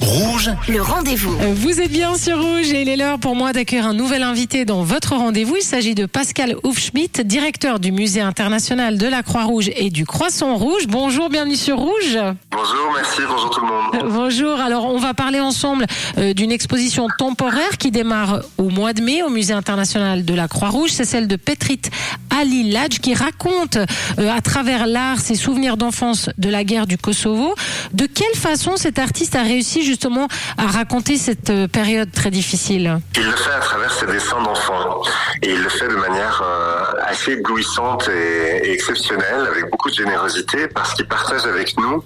Rouge, Le rendez-vous. Euh, Vous êtes bien sur Rouge et il est l'heure pour moi d'accueillir un nouvel invité dans votre rendez-vous. Il s'agit de Pascal Hufschmidt, directeur du Musée international de la Croix-Rouge et du Croissant Rouge. Bonjour, bienvenue sur Rouge. Bonjour, merci, bonjour tout le monde. Euh, Bonjour, alors on va parler ensemble euh, d'une exposition temporaire qui démarre au mois de mai au Musée international de la Croix-Rouge. C'est celle de Petrit Ali Ladj qui raconte euh, à travers l'art ses souvenirs d'enfance de la guerre du Kosovo. De quelle façon cet artiste a réussi justement à raconter cette euh, période très difficile? Il le fait à travers ses dessins d'enfants et il le fait de manière euh, assez éblouissante et, et exceptionnelle, avec beaucoup de générosité, parce qu'il partage avec nous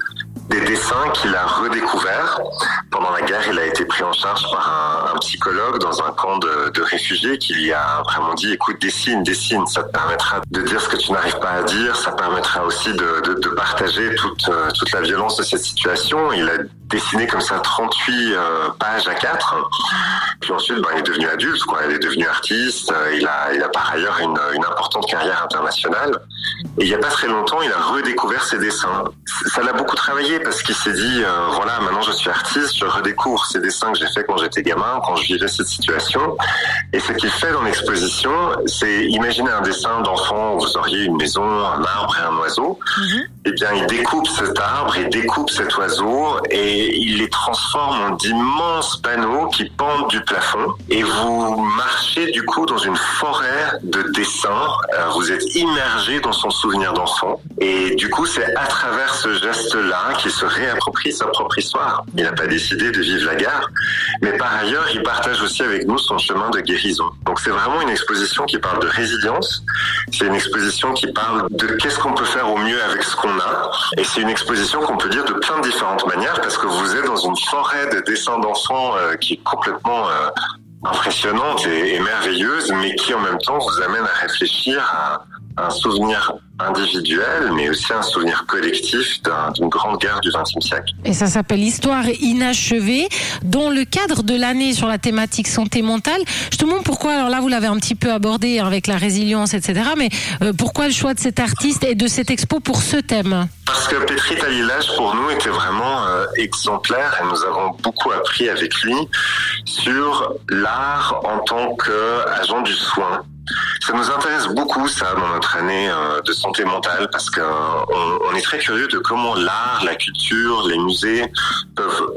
des dessins qu'il a redécouverts. Pendant la guerre, il a été pris en charge par un, psychologue dans un camp de, réfugiés qui lui a vraiment dit, écoute, dessine, dessine, ça te permettra de dire ce que tu n'arrives pas à dire, ça permettra aussi de, partager toute, euh, toute la violence de cette situation. Il a dessiné comme ça 38 euh, pages à 4. Puis ensuite, ben, il est devenu adulte, quoi. Il est devenu artiste. Euh, Il a, il a par ailleurs une, importante carrière internationale. Et il n'y a pas très longtemps, il a redécouvert ses dessins. Ça l'a beaucoup travaillé parce qu'il s'est dit, euh, voilà, maintenant je suis artiste, je redécouvre ces dessins que j'ai fait quand j'étais gamin, quand je vivais cette situation. Et ce qu'il fait dans l'exposition, c'est imaginer un dessin d'enfant où vous auriez une maison, un arbre et un oiseau. Eh bien, il découpe cet arbre, il découpe cet oiseau et il les transforme en d'immenses panneaux qui pendent du plafond. Et vous marchez du coup dans une forêt de dessins. Euh, vous êtes immergé dans son souvenir d'enfant. Et du coup, c'est à travers ce geste-là qu'il se réapproprie sa propre histoire. Il n'a pas décidé de vivre la guerre, mais par ailleurs, il partage aussi avec nous son chemin de guérison. Donc c'est vraiment une exposition qui parle de résilience. C'est une exposition qui parle de qu'est-ce qu'on peut faire au mieux avec ce qu'on a. Et c'est une exposition qu'on peut lire de plein de différentes manières parce que vous êtes dans une forêt de dessins d'enfants euh, qui est complètement euh, impressionnante et merveilleuse, mais qui en même temps vous amène à réfléchir à un souvenir individuel, mais aussi un souvenir collectif d'un- d'une grande guerre du XXe siècle. Et ça s'appelle Histoire inachevée, dans le cadre de l'année sur la thématique santé mentale. Je te demande pourquoi, alors là vous l'avez un petit peu abordé avec la résilience, etc., mais euh, pourquoi le choix de cet artiste et de cette expo pour ce thème? Parce que Petri Talilage, pour nous, était vraiment euh, exemplaire et nous avons beaucoup appris avec lui sur l'art en tant qu'agent du soin. Ça nous intéresse beaucoup, ça, dans notre année euh, de santé mentale, parce qu'on on est très curieux de comment l'art, la culture, les musées peuvent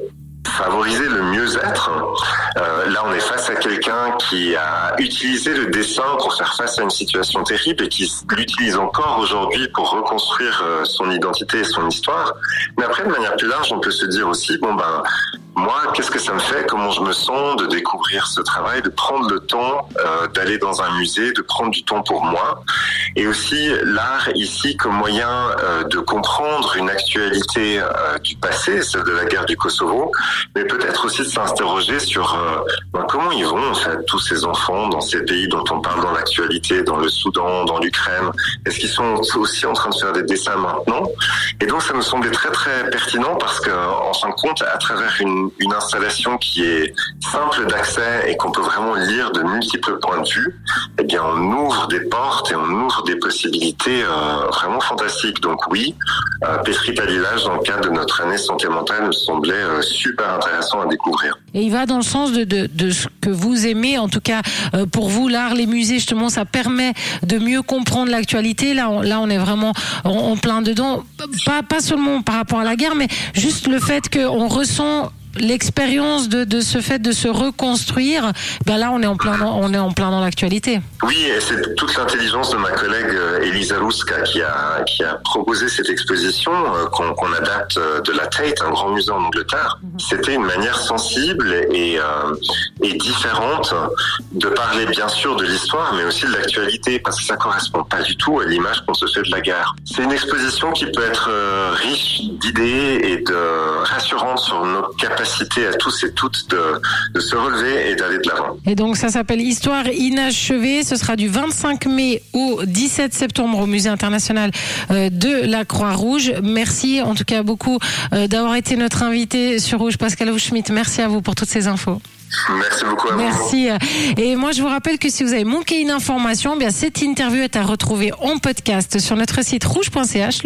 favoriser le mieux-être. Euh, là, on est face à quelqu'un qui a utilisé le dessin pour faire face à une situation terrible et qui l'utilise encore aujourd'hui pour reconstruire euh, son identité et son histoire. Mais après, de manière plus large, on peut se dire aussi, bon ben, moi, qu'est-ce que ça me fait? Comment je me sens de découvrir ce travail, de prendre le temps euh, d'aller dans un musée, de prendre du temps pour moi, et aussi l'art ici comme moyen euh, de comprendre une actualité euh, du passé, celle de la guerre du Kosovo, mais peut-être aussi de s'interroger sur ben, comment ils vont en fait tous ces enfants dans ces pays dont on parle dans l'actualité, dans le Soudan, dans l'Ukraine. Est-ce qu'ils sont aussi en train de faire des dessins maintenant? Et donc ça nous semblait très très pertinent parce que en fin de compte, à travers une, une installation qui est simple d'accès et qu'on peut vraiment lire de multiples points de vue, eh bien on ouvre des portes et on ouvre des possibilités euh, vraiment fantastiques. Donc oui, euh, Petri Talilage dans le cadre de notre année santé mentale me semblait euh, super intéressant à découvrir. Et il va dans le sens de, de, ce que vous aimez, en tout cas euh, pour vous, l'art, les musées, justement, ça permet de mieux comprendre l'actualité. Là, on, là, on est vraiment en, en plein dedans, pas, pas seulement par rapport à la guerre, mais juste le fait qu'on ressent l'expérience de, de ce fait de se reconstruire, ben là on est en plein dans, on est en plein dans l'actualité. Oui, et c'est toute l'intelligence de ma collègue euh, Elisa Ruska qui a, qui a proposé cette exposition euh, qu'on adapte euh, de la Tate, un grand musée en Angleterre. C'était une manière sensible et, euh, et différente de parler bien sûr de l'histoire, mais aussi de l'actualité, parce que ça correspond pas du tout à l'image qu'on se fait de la guerre. C'est une exposition qui peut être riche d'idées et de rassurante sur nos capacités à tous et toutes de, de se relever et d'aller de l'avant. Et donc ça s'appelle Histoire inachevée. Ce sera du 25 mai au 17 septembre au Musée international euh, de la Croix-Rouge. Merci en tout cas beaucoup euh, d'avoir été notre invité sur Rouge, Pascal Schmitt. Merci à vous pour toutes ces infos. Merci beaucoup à vous. Merci. Et moi, je vous rappelle que si vous avez manqué une information, eh bien cette interview est à retrouver en podcast sur notre site rouge.ch.